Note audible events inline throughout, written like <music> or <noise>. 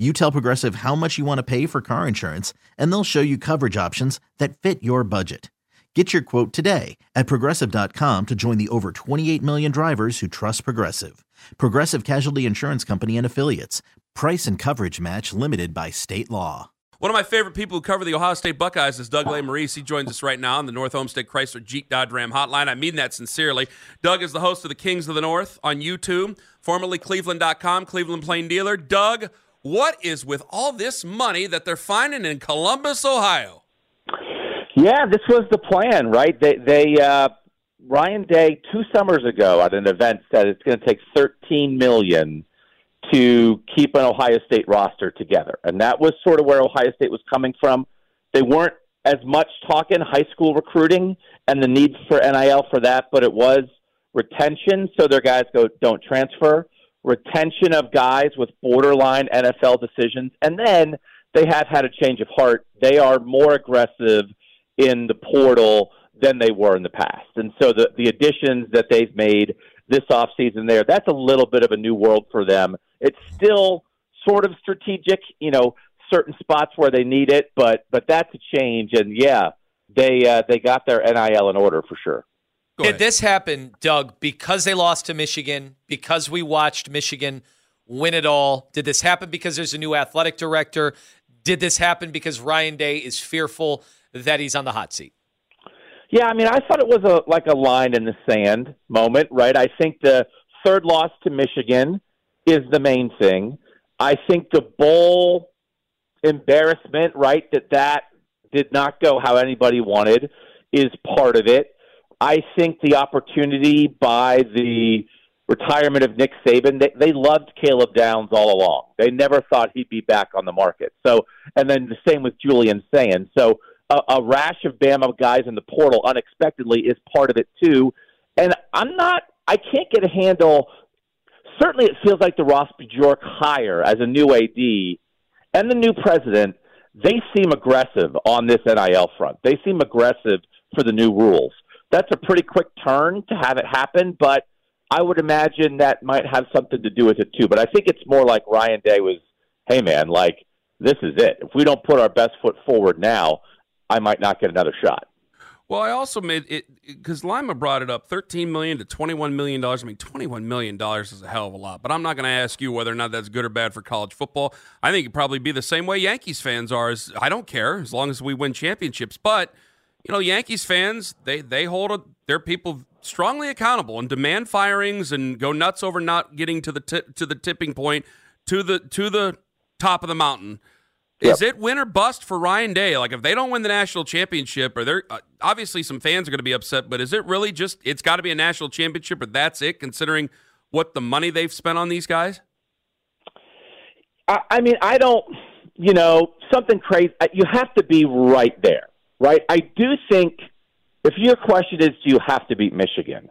you tell Progressive how much you want to pay for car insurance, and they'll show you coverage options that fit your budget. Get your quote today at progressive.com to join the over 28 million drivers who trust Progressive. Progressive Casualty Insurance Company and Affiliates. Price and coverage match limited by state law. One of my favorite people who cover the Ohio State Buckeyes is Doug Lesmerises. He joins us right now on the North Olmsted Chrysler Jeep Dodge Ram hotline. I mean that sincerely. Doug is the host of the Kings of the North on YouTube, formerly Cleveland.com, Cleveland Plain Dealer. Doug, what is with all this money that they're finding in Columbus, Ohio? Yeah, this was the plan, right? They, they uh, Ryan Day two summers ago at an event said it's going to take 13 million to keep an Ohio State roster together, and that was sort of where Ohio State was coming from. They weren't as much talking high school recruiting and the need for NIL for that, but it was retention, so their guys go don't transfer retention of guys with borderline NFL decisions, and then they have had a change of heart. They are more aggressive in the portal than they were in the past. And so the, the additions that they've made this offseason there, that's a little bit of a new world for them. It's still sort of strategic, you know, certain spots where they need it, but but that's a change and yeah, they uh, they got their NIL in order for sure. Go Did this happen, Doug, because they lost to Michigan, because we watched Michigan win it all? Did this happen because there's a new athletic director? Did this happen because Ryan Day is fearful that he's on the hot seat? Yeah, I mean, I thought it was a like a line in the sand moment, right? I think the third loss to Michigan is the main thing. I think the bowl embarrassment, right, that that did not go how anybody wanted is part of it. I think the opportunity by the retirement of Nick Saban, they, they loved Caleb Downs all along. They never thought he'd be back on the market. So, and then the same with Julian Sayin. So, a, a rash of Bama guys in the portal unexpectedly is part of it too. And I'm not, I can't get a handle. Certainly, it feels like the Ross Bjork hire as a new AD and the new president. They seem aggressive on this NIL front. They seem aggressive for the new rules that's a pretty quick turn to have it happen, but I would imagine that might have something to do with it too. But I think it's more like Ryan Day was, hey man, like this is it. If we don't put our best foot forward now, I might not get another shot. Well, I also made it because Lima brought it up: thirteen million to twenty-one million dollars. I mean, twenty-one million dollars is a hell of a lot. But I'm not going to ask you whether or not that's good or bad for college football. I think it'd probably be the same way Yankees fans are. As I don't care as long as we win championships. But you know, Yankees fans they they hold a, their people strongly accountable and demand firings and go nuts over not getting to the t- to the tipping point to the to the top of the mountain. Yep. Is it win or bust for Ryan Day? Like if they don't win the national championship, or they're uh, obviously some fans are going to be upset, but is it really just it's got to be a national championship, or that's it? Considering what the money they've spent on these guys. I, I mean, I don't. You know, something crazy. You have to be right there right? I do think if your question is, do you have to beat Michigan?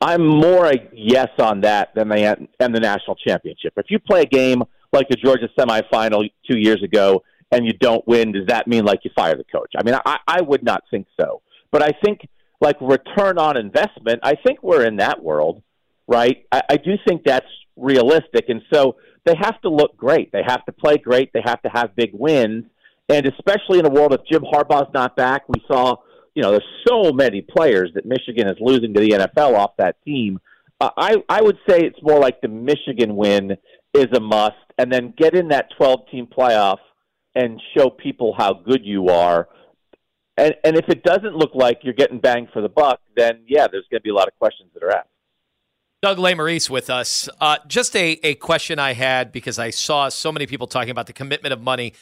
I'm more a yes on that than the and the national championship. If you play a game like the Georgia semifinal two years ago and you don't win, does that mean like you fire the coach? I mean, I, I would not think so. But I think like return on investment, I think we're in that world, right? I, I do think that's realistic, and so they have to look great. They have to play great. They have to have big wins. And especially in a world if Jim Harbaugh's not back, we saw, you know, there's so many players that Michigan is losing to the NFL off that team. Uh, I I would say it's more like the Michigan win is a must, and then get in that 12 team playoff and show people how good you are. And and if it doesn't look like you're getting bang for the buck, then yeah, there's going to be a lot of questions that are asked. Doug Lesmerises with us. Uh, just a, a question I had because I saw so many people talking about the commitment of money.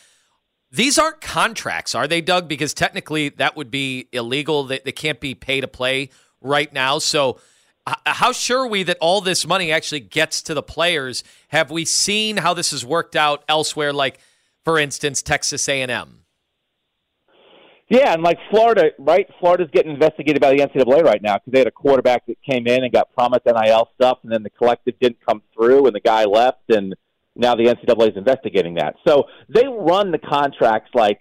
These aren't contracts, are they, Doug? Because technically that would be illegal. They, they can't be pay to play right now. So, h- how sure are we that all this money actually gets to the players? Have we seen how this has worked out elsewhere, like, for instance, Texas A&M? Yeah, and like Florida, right? Florida's getting investigated by the NCAA right now because they had a quarterback that came in and got promised NIL stuff, and then the collective didn't come through, and the guy left, and now the NCAA is investigating that. So they run the contracts like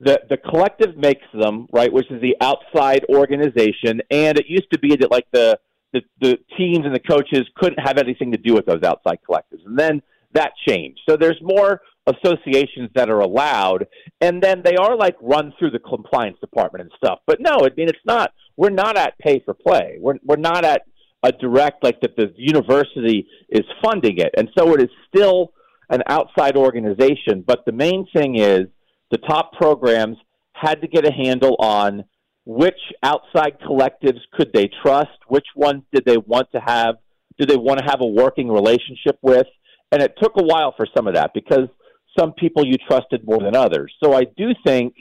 the the collective makes them, right, which is the outside organization, and it used to be that like the the, the teams and the coaches couldn't have anything to do with those outside collectives, and then that changed. So there's more associations that are allowed, and then they are like run through the compliance department and stuff. But no, I mean it's not. We're not at pay for play. We're we're not at a direct like that the university is funding it, and so it is still an outside organization. But the main thing is the top programs had to get a handle on which outside collectives could they trust, which ones did they want to have, did they want to have a working relationship with, and it took a while for some of that because some people you trusted more than others. So I do think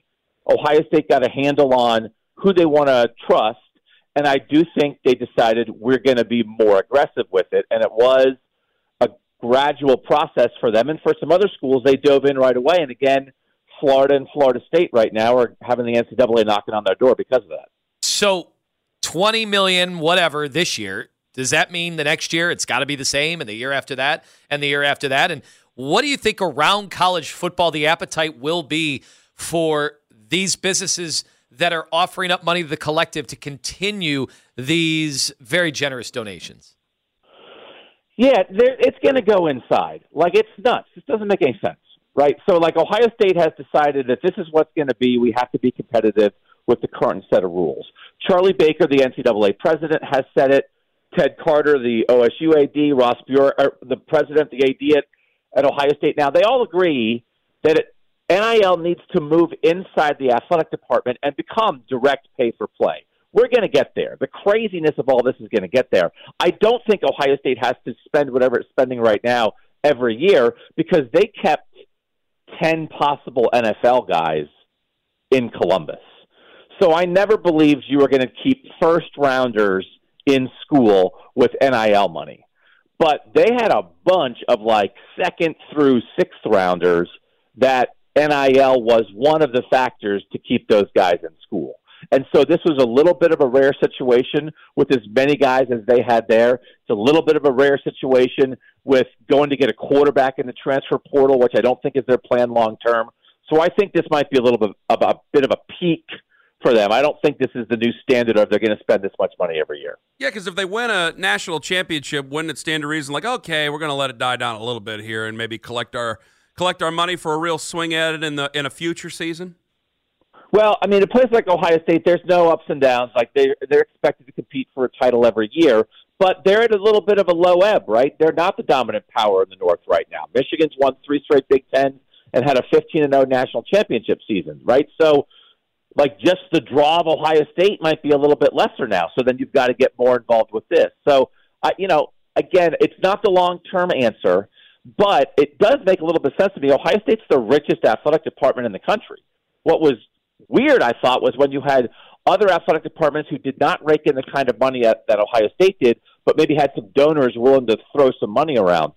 Ohio State got a handle on who they want to trust, and I do think they decided we're going to be more aggressive with it, and it was a gradual process for them. And for some other schools, they dove in right away. And again, Florida and Florida State right now are having the NCAA knocking on their door because of that. So, twenty million, whatever, this year. Does that mean the next year it's got to be the same, and the year after that, and the year after that? And what do you think around college football the appetite will be for these businesses that are offering up money to the collective to continue these very generous donations? Yeah, it's going to go inside. Like it's nuts. This doesn't make any sense, right? So, like Ohio State has decided that this is what's going to be. We have to be competitive with the current set of rules. Charlie Baker, the NCAA president, has said it. Ted Carter, the OSU AD, Ross Bjork, er, the president, the AD at, at Ohio State. Now, they all agree that it, NIL needs to move inside the athletic department and become direct pay for play. We're going to get there. The craziness of all this is going to get there. I don't think Ohio State has to spend whatever it's spending right now every year because they kept 10 possible NFL guys in Columbus. So I never believed you were going to keep first rounders in school with NIL money. But they had a bunch of like second through sixth rounders that NIL was one of the factors to keep those guys in school. And so this was a little bit of a rare situation with as many guys as they had there. It's a little bit of a rare situation with going to get a quarterback in the transfer portal, which I don't think is their plan long term. So I think this might be a little bit of a bit of a peak for them. I don't think this is the new standard of they're going to spend this much money every year. Yeah, because if they win a national championship, wouldn't it stand to reason like, okay, we're going to let it die down a little bit here and maybe collect our collect our money for a real swing at it in the in a future season? Well, I mean, a place like Ohio State, there's no ups and downs. Like they they're expected to compete for a title every year, but they're at a little bit of a low ebb, right? They're not the dominant power in the North right now. Michigan's won three straight Big Ten and had a 15 and 0 national championship season, right? So like just the draw of Ohio State might be a little bit lesser now. So then you've got to get more involved with this. So, I, you know, again, it's not the long term answer, but it does make a little bit of sense to me. Ohio State's the richest athletic department in the country. What was weird, I thought, was when you had other athletic departments who did not rake in the kind of money that, that Ohio State did, but maybe had some donors willing to throw some money around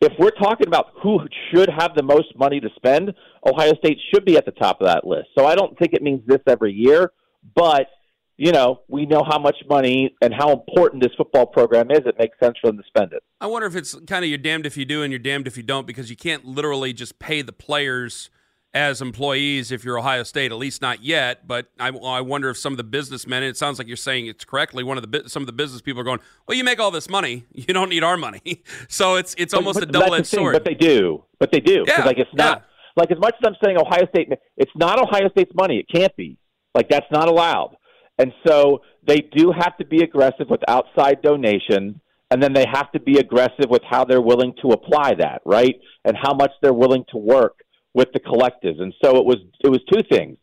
if we're talking about who should have the most money to spend, Ohio State should be at the top of that list. So I don't think it means this every year, but you know, we know how much money and how important this football program is. It makes sense for them to spend it. I wonder if it's kind of you're damned if you do and you're damned if you don't because you can't literally just pay the players as employees if you're Ohio State, at least not yet. But I, I wonder if some of the businessmen, and it sounds like you're saying it's correctly, one of the some of the business people are going, well, you make all this money, <laughs> you don't need our money. <laughs> so it's it's almost but, a double edged sword. But they do, but they do. Yeah, like it's not yeah. like as much as I'm saying Ohio State, it's not Ohio State's money. It can't be. Like that's not allowed. And so they do have to be aggressive with outside donation, and then they have to be aggressive with how they're willing to apply that, right? And how much they're willing to work with the collectives. And so it was it was two things.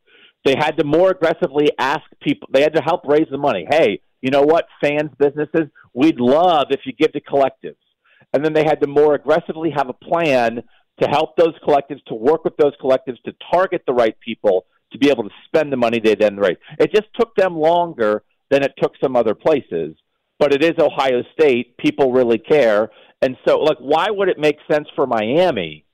They had to more aggressively ask people. They had to help raise the money. Hey, you know what, fans, businesses, we'd love if you give to collectives. And then they had to more aggressively have a plan to help those collectives, to work with those collectives, to target the right people, to be able to spend the money they then raise. It just took them longer than it took some other places. But it is Ohio State. People really care. And so, like, why would it make sense for Miami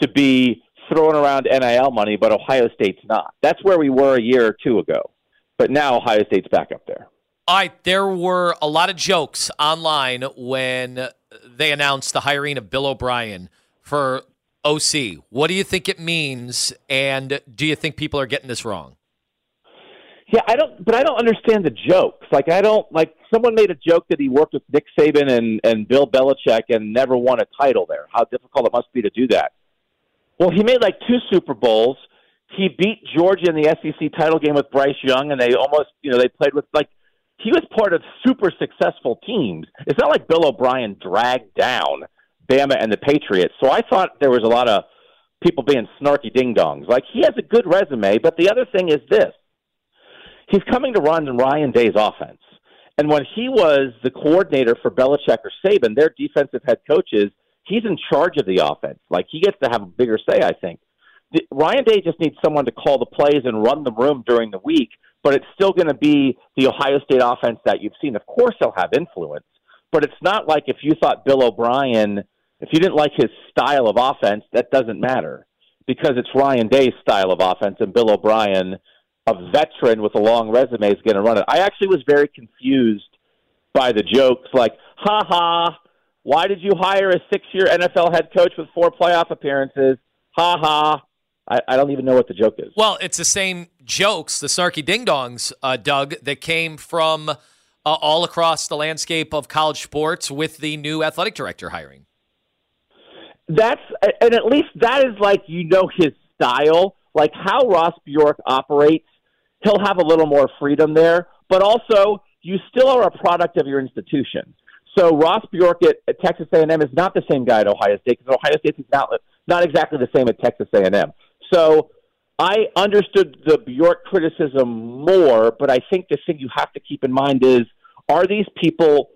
to be throwing around NIL money, but Ohio State's not? That's where we were a year or two ago. But now Ohio State's back up there. All right, there were a lot of jokes online when they announced the hiring of Bill O'Brien for OC. What do you think it means, and do you think people are getting this wrong? Yeah, I don't, but I don't understand the jokes. Like, I don't like. Someone made a joke that he worked with Nick Saban and and Bill Belichick and never won a title there. How difficult it must be to do that. Well, he made like two Super Bowls. He beat Georgia in the SEC title game with Bryce Young, and they almost, you know, they played with like he was part of super successful teams. It's not like Bill O'Brien dragged down Bama and the Patriots. So I thought there was a lot of people being snarky ding dongs. Like he has a good resume, but the other thing is this: he's coming to run Ryan Day's offense. And when he was the coordinator for Belichick or Saban, their defensive head coaches, he's in charge of the offense. Like he gets to have a bigger say, I think. The, Ryan Day just needs someone to call the plays and run the room during the week but it's still going to be the Ohio State offense that you've seen. Of course, they'll have influence, but it's not like if you thought Bill O'Brien, if you didn't like his style of offense, that doesn't matter because it's Ryan Day's style of offense, and Bill O'Brien, a veteran with a long resume, is going to run it. I actually was very confused by the jokes, like, ha ha. Why did you hire a six year NFL head coach with four playoff appearances? Ha ha. I, I don't even know what the joke is. Well, it's the same jokes, the snarky ding dongs, uh, Doug, that came from uh, all across the landscape of college sports with the new athletic director hiring. That's and at least that is like you know his style, like how Ross Bjork operates. He'll have a little more freedom there, but also you still are a product of your institution. So Ross Bjork at, at Texas A&M is not the same guy at Ohio State because Ohio State is not not exactly the same at Texas A&M. So I understood the Bjork criticism more, but I think the thing you have to keep in mind is are these people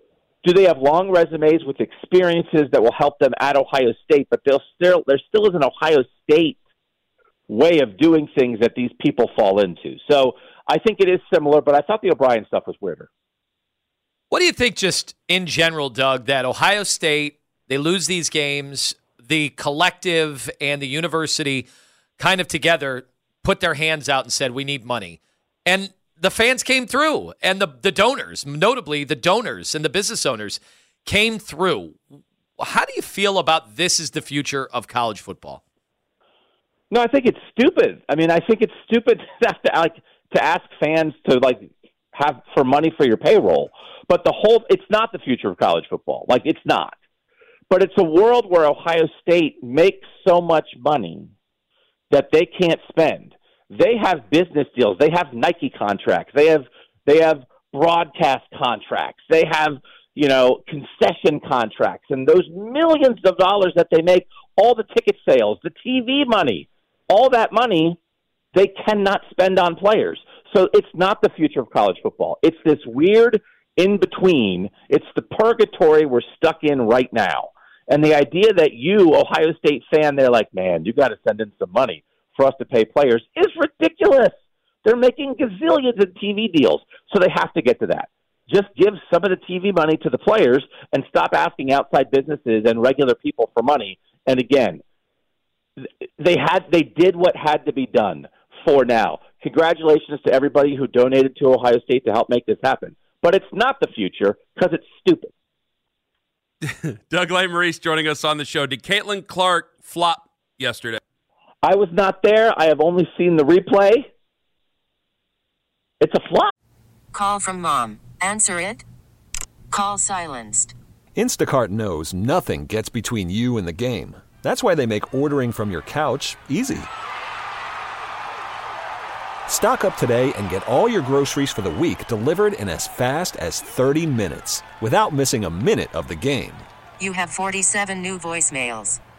do they have long resumes with experiences that will help them at Ohio State, but they'll still there still is an Ohio State way of doing things that these people fall into. So I think it is similar, but I thought the O'Brien stuff was weirder. What do you think, just in general, Doug, that Ohio State, they lose these games, the collective and the university kind of together put their hands out and said, We need money. And the fans came through, and the, the donors, notably the donors and the business owners, came through. How do you feel about this is the future of college football? No, I think it's stupid. I mean, I think it's stupid to, <laughs> to like to ask fans to like have for money for your payroll. But the whole it's not the future of college football. Like it's not. But it's a world where Ohio State makes so much money that they can't spend. They have business deals. They have Nike contracts. They have they have broadcast contracts. They have you know concession contracts, and those millions of dollars that they make, all the ticket sales, the TV money, all that money, they cannot spend on players. So it's not the future of college football. It's this weird in between. It's the purgatory we're stuck in right now. And the idea that you, Ohio State fan, they're like, man, you got to send in some money for us to pay players is ridiculous. They're making gazillions in TV deals, so they have to get to that. Just give some of the TV money to the players and stop asking outside businesses and regular people for money. And again, they had they did what had to be done for now. Congratulations to everybody who donated to Ohio State to help make this happen. But it's not the future because it's stupid. <laughs> Doug Lesmerises joining us on the show. Did Caitlin Clark flop yesterday? I was not there. I have only seen the replay. It's a flop. Call from mom. Answer it. Call silenced. Instacart knows nothing gets between you and the game. That's why they make ordering from your couch easy. Stock up today and get all your groceries for the week delivered in as fast as 30 minutes without missing a minute of the game. You have 47 new voicemails.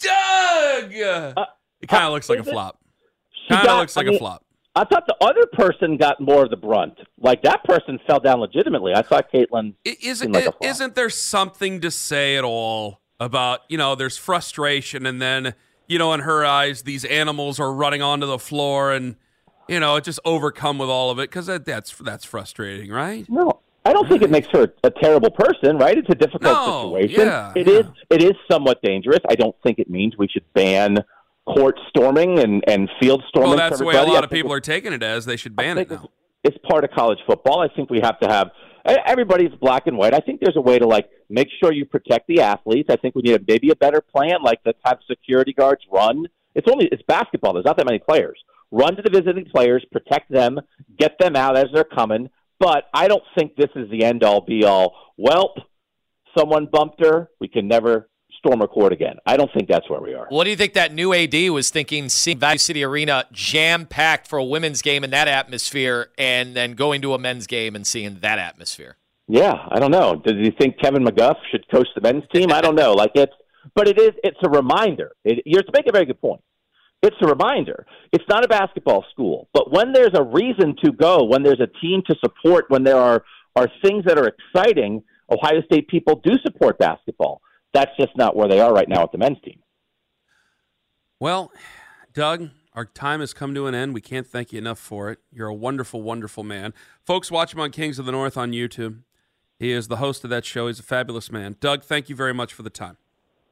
Doug! Uh, it kind of looks like a it? flop. Kind of looks like I mean, a flop. I thought the other person got more of the brunt. Like that person fell down legitimately. I thought Caitlin I- Isn't like a i- flop. isn't there something to say at all about you know there's frustration and then you know in her eyes these animals are running onto the floor and you know just overcome with all of it because that, that's that's frustrating right No, I don't think it makes her a terrible person, right? It's a difficult No, situation. yeah, It yeah. is. It is somewhat dangerous. I don't think it means we should ban court storming and and field storming. well for that's the way a lot of people are taking it as they should ban it now it's, it's part of college football. I think we have to have everybody's black and white. I think there's a way to like make sure you protect the athletes. I think we need a, maybe a better plan, like let's have security guards run. It's only it's basketball. There's not that many players. Run to the visiting players, protect them, get them out as they're coming. But I don't think this is the end all be all. Well, someone bumped her. We can never storm a court again. I don't think that's where we are. What do you think that new AD was thinking seeing Value City Arena jam packed for a women's game in that atmosphere and then going to a men's game and seeing that atmosphere? Yeah, I don't know. Does he think Kevin McGuff should coach the men's team? I don't know. Like it's, but it is. It's a reminder. It, you're to make a very good point. It's a reminder. It's not a basketball school, but when there's a reason to go, when there's a team to support, when there are are things that are exciting, Ohio State people do support basketball. That's just not where they are right now with the men's team. Well, Doug, our time has come to an end. We can't thank you enough for it. You're a wonderful, wonderful man. Folks, watch him on Kings of the North on YouTube. He is the host of that show. He's a fabulous man. Doug, thank you very much for the time.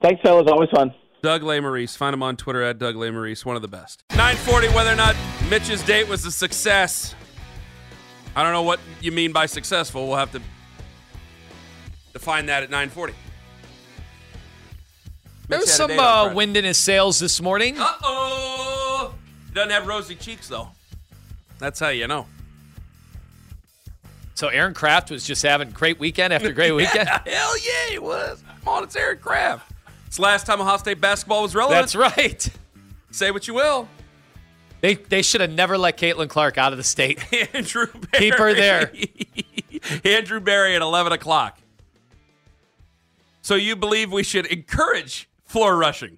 Thanks, fellas. Always fun. Doug Maurice. Find him on Twitter at Doug Maurice. One of the best. 940, whether or not Mitch's date was a success. I don't know what you mean by successful. We'll have to define that at 940. There was some uh, wind in his sails this morning. Uh oh. Doesn't have rosy cheeks though. That's how you know. So Aaron Craft was just having great weekend after great <laughs> weekend. Hell yeah, he was. Come on, it's Eric Kraft. It's last time Ohio State basketball was relevant. That's right. <laughs> Say what you will. They they should have never let Caitlin Clark out of the state. <laughs> Andrew Berry. Keep her there. <laughs> Andrew Berry at 11 o'clock. So you believe we should encourage floor rushing?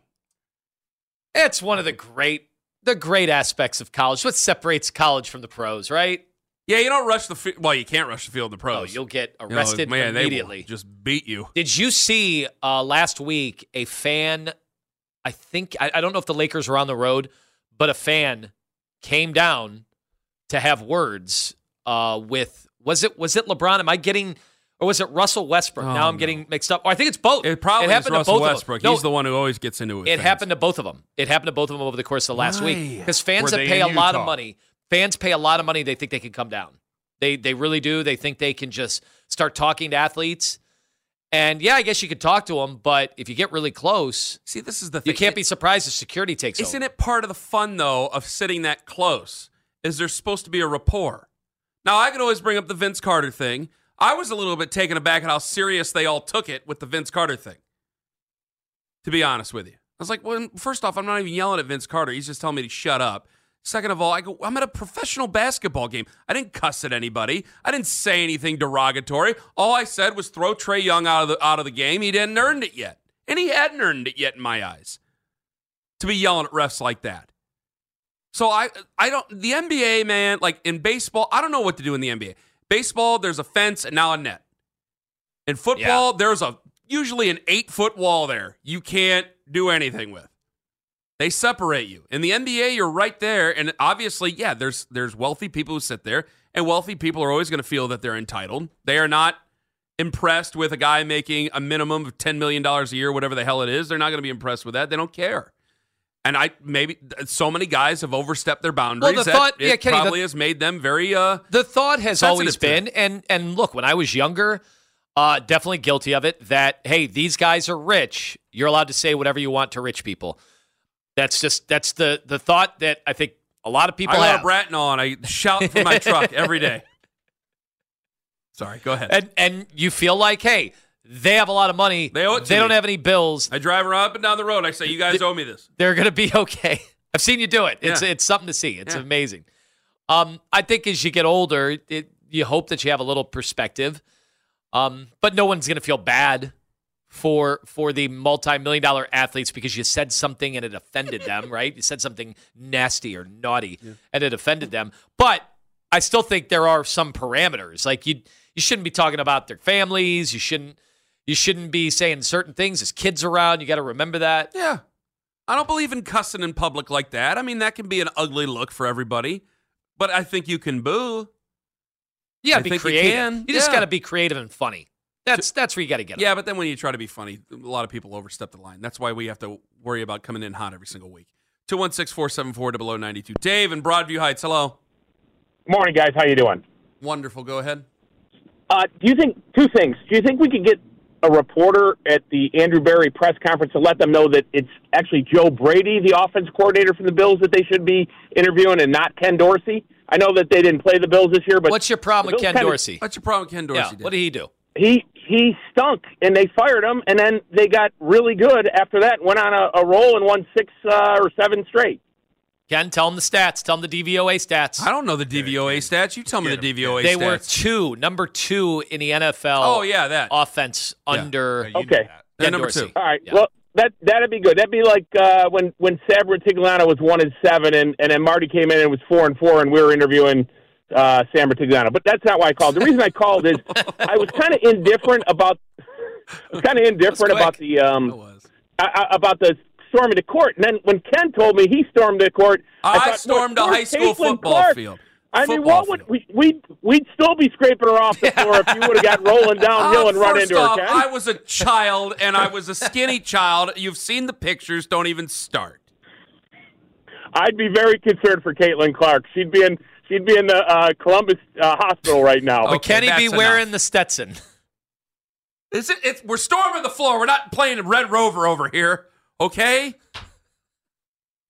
It's one of the great the great aspects of college. What separates college from the pros, right? Yeah, you don't rush the field. Well, you can't rush the field in the Oh, pros. you'll get You know, arrested man, immediately. just beat you. Did you see uh, last week a fan? I think I, I don't know if the Lakers were on the road, but a fan came down to have words uh, with was it was it LeBron? Am I getting or was it Russell Westbrook? Oh, now I'm no. getting mixed up. Or I think it's both. It probably it happened Russell to both Westbrook. Of them. No, He's the one who always gets into it. it fans. happened to both of them. It happened to both of them over the course of the last week because fans that pay a lot of money, fans pay a lot of money. They think they can come down. They they really do. They think they can just start talking to athletes. And yeah, I guess you could talk to them, but if you get really close, See, this is the thing. you can't be surprised if security takes Isn't over. it part of the fun though of sitting that close? Is there supposed to be a rapport? Now I can always bring up the Vince Carter thing. I was a little bit taken aback at how serious they all took it with the Vince Carter thing. To be honest with you, I was like, well, first off, I'm not even yelling at Vince Carter. He's just telling me to shut up. Second of all, I go, I'm at a professional basketball game. I didn't cuss at anybody. I didn't say anything derogatory. All I said was throw Trae Young out of the out of the game. He didn't earned it yet, and he hadn't earned it yet in my eyes. To be yelling at refs like that. So I I don't the NBA man like in baseball I don't know what to do in the NBA. Baseball there's a fence and now a net. In football there's a usually an eight foot wall there you can't do anything with. They separate you. In the NBA, you're right there, and obviously, yeah, there's there's wealthy people who sit there, and wealthy people are always going to feel that they're entitled. They are not impressed with a guy making a minimum of ten million dollars a year, whatever the hell it is. They're not going to be impressed with that. They don't care. And I maybe so many guys have overstepped their boundaries. Well, the that thought- it yeah, Kenny, the- probably has made them very. uh The thought has always been, and and look, when I was younger, uh, definitely guilty of it. That hey, these guys are rich. You're allowed to say whatever you want to rich people. That's just that's the the thought that I think a lot of people I have. Bratton on. I shout from my truck every day. <laughs> Sorry, go ahead. and and you feel like hey, they have a lot of money. They owe it They don't have any bills. I drive around up and down the road. I say, "You guys owe me this." They're gonna be okay. <laughs> I've seen you do it. It's Yeah. it's something to see. It's Yeah. amazing. Um, I think as you get older, it, you hope that you have a little perspective. Um, but no one's gonna feel bad for for the multi-million dollar athletes because you said something and it offended them, <laughs> right? You said something nasty or naughty and it offended them. But I still think there are some parameters. Like you you shouldn't be talking about their families. You shouldn't you shouldn't be saying certain things. as kids around. You got to remember that. Yeah. I don't believe in cussing in public like that. I mean, that can be an ugly look for everybody, but I think you can boo. Yeah, I be you creative. can. You, just Yeah. got to be creative and funny. That's that's where you got to get. 'em. Yeah, but then when you try to be funny, a lot of people overstep the line. That's why we have to worry about coming in hot every single week. 216 474 0092. Dave in Broadview Heights. Hello. Morning, guys. How you doing? Wonderful. Go ahead. Uh, do you think two things? Do you think we could get a reporter at the Andrew Berry press conference to let them know that it's actually Joe Brady, the offense coordinator from the Bills, that they should be interviewing, and not Ken Dorsey? I know that they didn't play the Bills this year, but What's your problem with Ken kinda- Dorsey? What's your problem with Ken Dorsey? Yeah. What did he do? He he stunk, and they fired him, and then they got really good after that. Went on a, a roll and won six uh, or seven straight. Ken, tell him the stats. Tell him the DVOA stats. I don't know the DVOA stats. You tell me the DVOA They stats. They were two, number two in the NFL. Oh, yeah, that. offense under Okay. They're number Dorsey. two. All right. Yeah. Well, that that'd be good. That'd be like uh, when when Sam Rutigliano was one and seven, and and then Marty came in and was four and four, and we were interviewing uh, Sam Rutigliano. But that's not why I called. The reason I called is I was kind of indifferent about. Kind of indifferent about the um. I, I, about the storming the court. And then when Ken told me he stormed the court, I, I, thought, stormed a high school Caitlin football Clark." field. I mean, what would we we'd we'd still be scraping her off the <laughs> floor if you would have got rolling downhill Uh, and run into off, her. Ken. I was a child and I was a skinny child. You've seen the pictures. Don't even start. I'd be very concerned for Caitlin Clark. She'd be in she'd be in the uh, Columbus uh, hospital right now. Okay, But Kenny be that's wearing enough. the Stetson. Is it? It's, we're storming the floor. We're not playing Red Rover over here. Okay.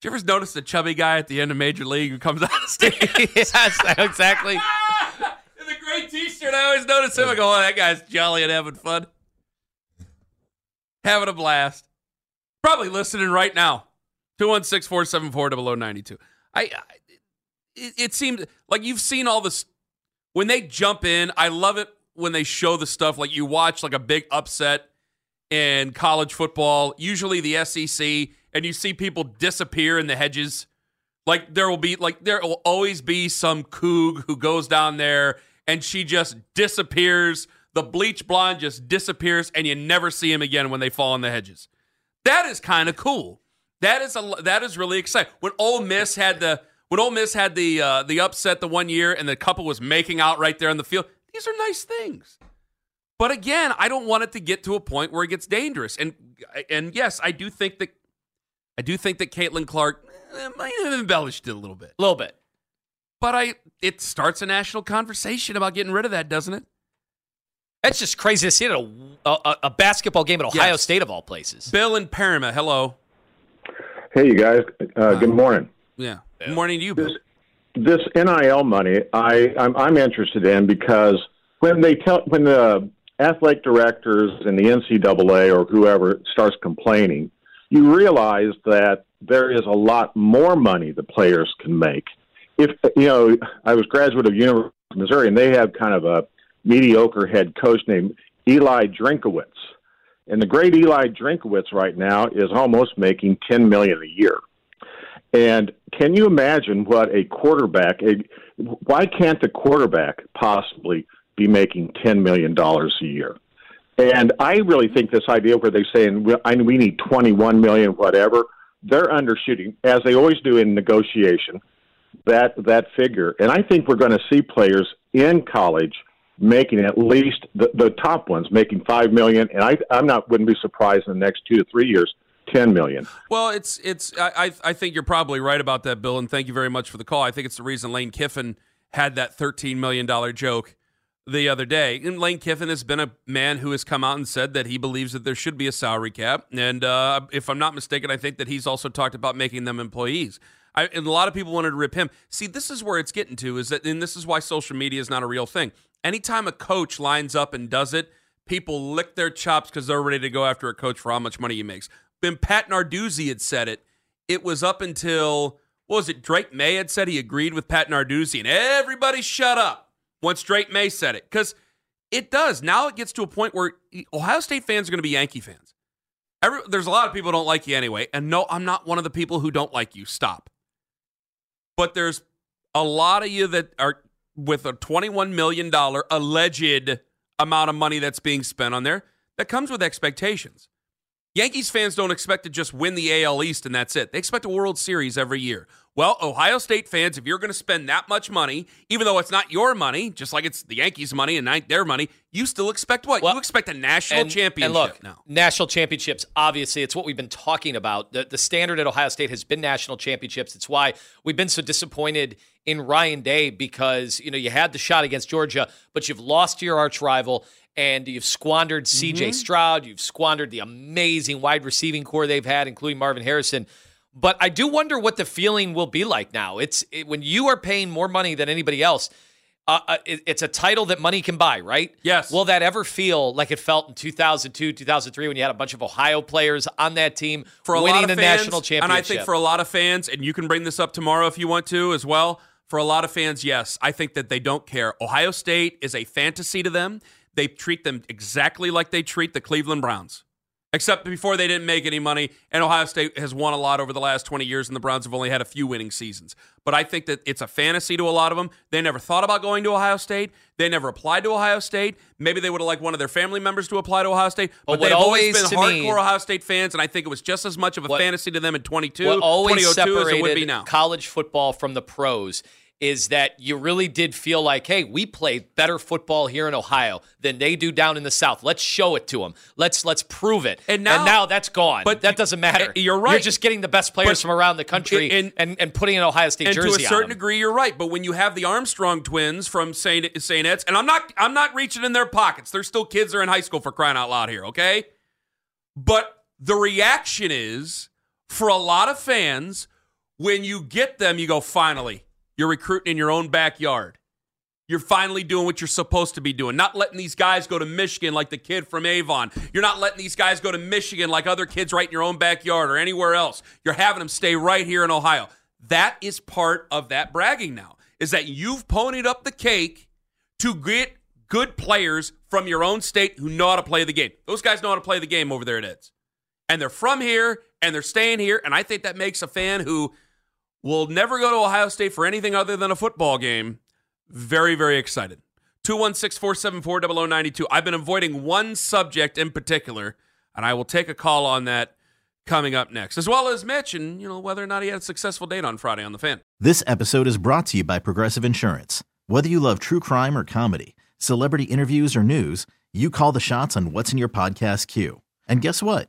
Did you ever notice the chubby guy at the end of Major League who comes <laughs> out of stage <laughs> yes, exactly. <laughs> in the gray T-shirt? I always notice him. I go, "Oh, that guy's jolly and having fun, having a blast." Probably listening right now. Two one six four seven four double ninety two. I, I it, it seemed like you've seen all this when they jump in. I love it when they show the stuff like you watch like a big upset in college football, usually the SEC, and you see people disappear in the hedges. Like there will be like there will always be some coog who goes down there and she just disappears. The bleach blonde just disappears and you never see him again when they fall in the hedges. That is kind of cool. That is a that is really exciting. When Ole Miss had the when Ole Miss had the uh, the upset the one year and the couple was making out right there on the field. These are nice things. But again, I don't want it to get to a point where it gets dangerous. And and yes, I do think that I do think that Caitlin Clark eh, might have embellished it a little bit. A little bit. But I it starts a national conversation about getting rid of that, doesn't it? That's just crazy to see it at a, a, a basketball game at Ohio Yes. State of all places. Bill and Paramount, hello. Hey, you guys. Uh, good morning. Yeah. Good morning to you, Bill. This NIL money, I I'm, I'm interested in because when they tell when the athletic directors and the NCAA or whoever starts complaining, you realize that there is a lot more money the players can make. If you know, I was graduate of University of Missouri, and they have kind of a mediocre head coach named Eli Drinkwitz. And the great Eli Drinkwitz right now is almost making ten million a year. And can you imagine what a quarterback? A, why can't the quarterback possibly be making ten million dollars a year? And I really think this idea where saying "Well, I we need twenty one million, whatever. they're undershooting as they always do in negotiation that that figure. And I think we're going to see players in college making at least the, the top ones making five million, and I I'm not wouldn't be surprised in the next two to three years. 10 million. Well, it's it's I I think you're probably right about that, Bill, and thank you very much for the call. I think it's the reason Lane Kiffin had that 13 million dollar joke the other day. And Lane Kiffin has been a man who has come out and said that he believes that there should be a salary cap. And uh, if I'm not mistaken, I think that he's also talked about making them employees. I, and a lot of people wanted to rip him. See, this is where it's getting to is that, and this is why social media is not a real thing. Anytime a coach lines up and does it, people lick their chops because they're ready to go after a coach for how much money he makes. When Pat Narduzzi had said it, it was up until what was it? Drake Maye had said he agreed with Pat Narduzzi, and everybody shut up once Drake Maye said it because it does. Now it gets to a point where Ohio State fans are going to be Yankee fans. Every, there's a lot of people don't like you anyway, and no, I'm not one of the people who don't like you. Stop. But there's a lot of you that are with a 21 million dollar alleged amount of money that's being spent on there that comes with expectations. Yankees fans don't expect to just win the AL East and that's it. They expect a World Series every year. Well, Ohio State fans, if you're going to spend that much money, even though it's not your money, just like it's the Yankees' money and not their money, you still expect what? Well, you expect a national and, championship and look, now. National championships, obviously, it's what we've been talking about. The, the standard at Ohio State has been national championships. It's why we've been so disappointed in Ryan Day because, you know, you had the shot against Georgia, but you've lost to your arch rival and you've squandered CJ mm-hmm. Stroud. You've squandered the amazing wide receiving corps they've had, including Marvin Harrison. But I do wonder what the feeling will be like now. It's it, when you are paying more money than anybody else. Uh, uh, it, it's a title that money can buy, right? Yes. Will that ever feel like it felt in 2002, 2003 when you had a bunch of Ohio players on that team for a winning lot of the fans, national championship? And I think for a lot of fans, and you can bring this up tomorrow if you want to as well. For a lot of fans, yes, I think that they don't care. Ohio State is a fantasy to them. They treat them exactly like they treat the Cleveland Browns. Except before they didn't make any money, and Ohio State has won a lot over the last 20 years, and the Browns have only had a few winning seasons. But I think that it's a fantasy to a lot of them. They never thought about going to Ohio State. They never applied to Ohio State. Maybe they would have liked one of their family members to apply to Ohio State. But they've always, always been hardcore me, Ohio State fans, and I think it was just as much of a what, fantasy to them in 22, what always 2002 as it would be now. College football from the pros is that you really did feel like, hey, we play better football here in Ohio than they do down in the South. Let's show it to them. Let's let's prove it. And now, and now that's gone. But that doesn't matter. You're right. You're just getting the best players but, from around the country and, and, and putting an Ohio State and jersey. And to a certain degree, you're right. But when you have the Armstrong twins from Saint Saint Ed's, and I'm not I'm not reaching in their pockets. They're still kids. They're in high school for crying out loud here. Okay, but the reaction is for a lot of fans when you get them, you go finally you're recruiting in your own backyard. You're finally doing what you're supposed to be doing. Not letting these guys go to Michigan like the kid from Avon. You're not letting these guys go to Michigan like other kids right in your own backyard or anywhere else. You're having them stay right here in Ohio. That is part of that bragging now, is that you've ponied up the cake to get good players from your own state who know how to play the game. Those guys know how to play the game over there at Eds. And they're from here and they're staying here. And I think that makes a fan who – will never go to Ohio State for anything other than a football game. Very, very excited. 216 474 0092. I've been avoiding one subject in particular, and I will take a call on that coming up next, as well as Mitch and you know whether or not he had a successful date on Friday on the fan. This episode is brought to you by Progressive Insurance. Whether you love true crime or comedy, celebrity interviews or news, you call the shots on what's in your podcast queue. And guess what?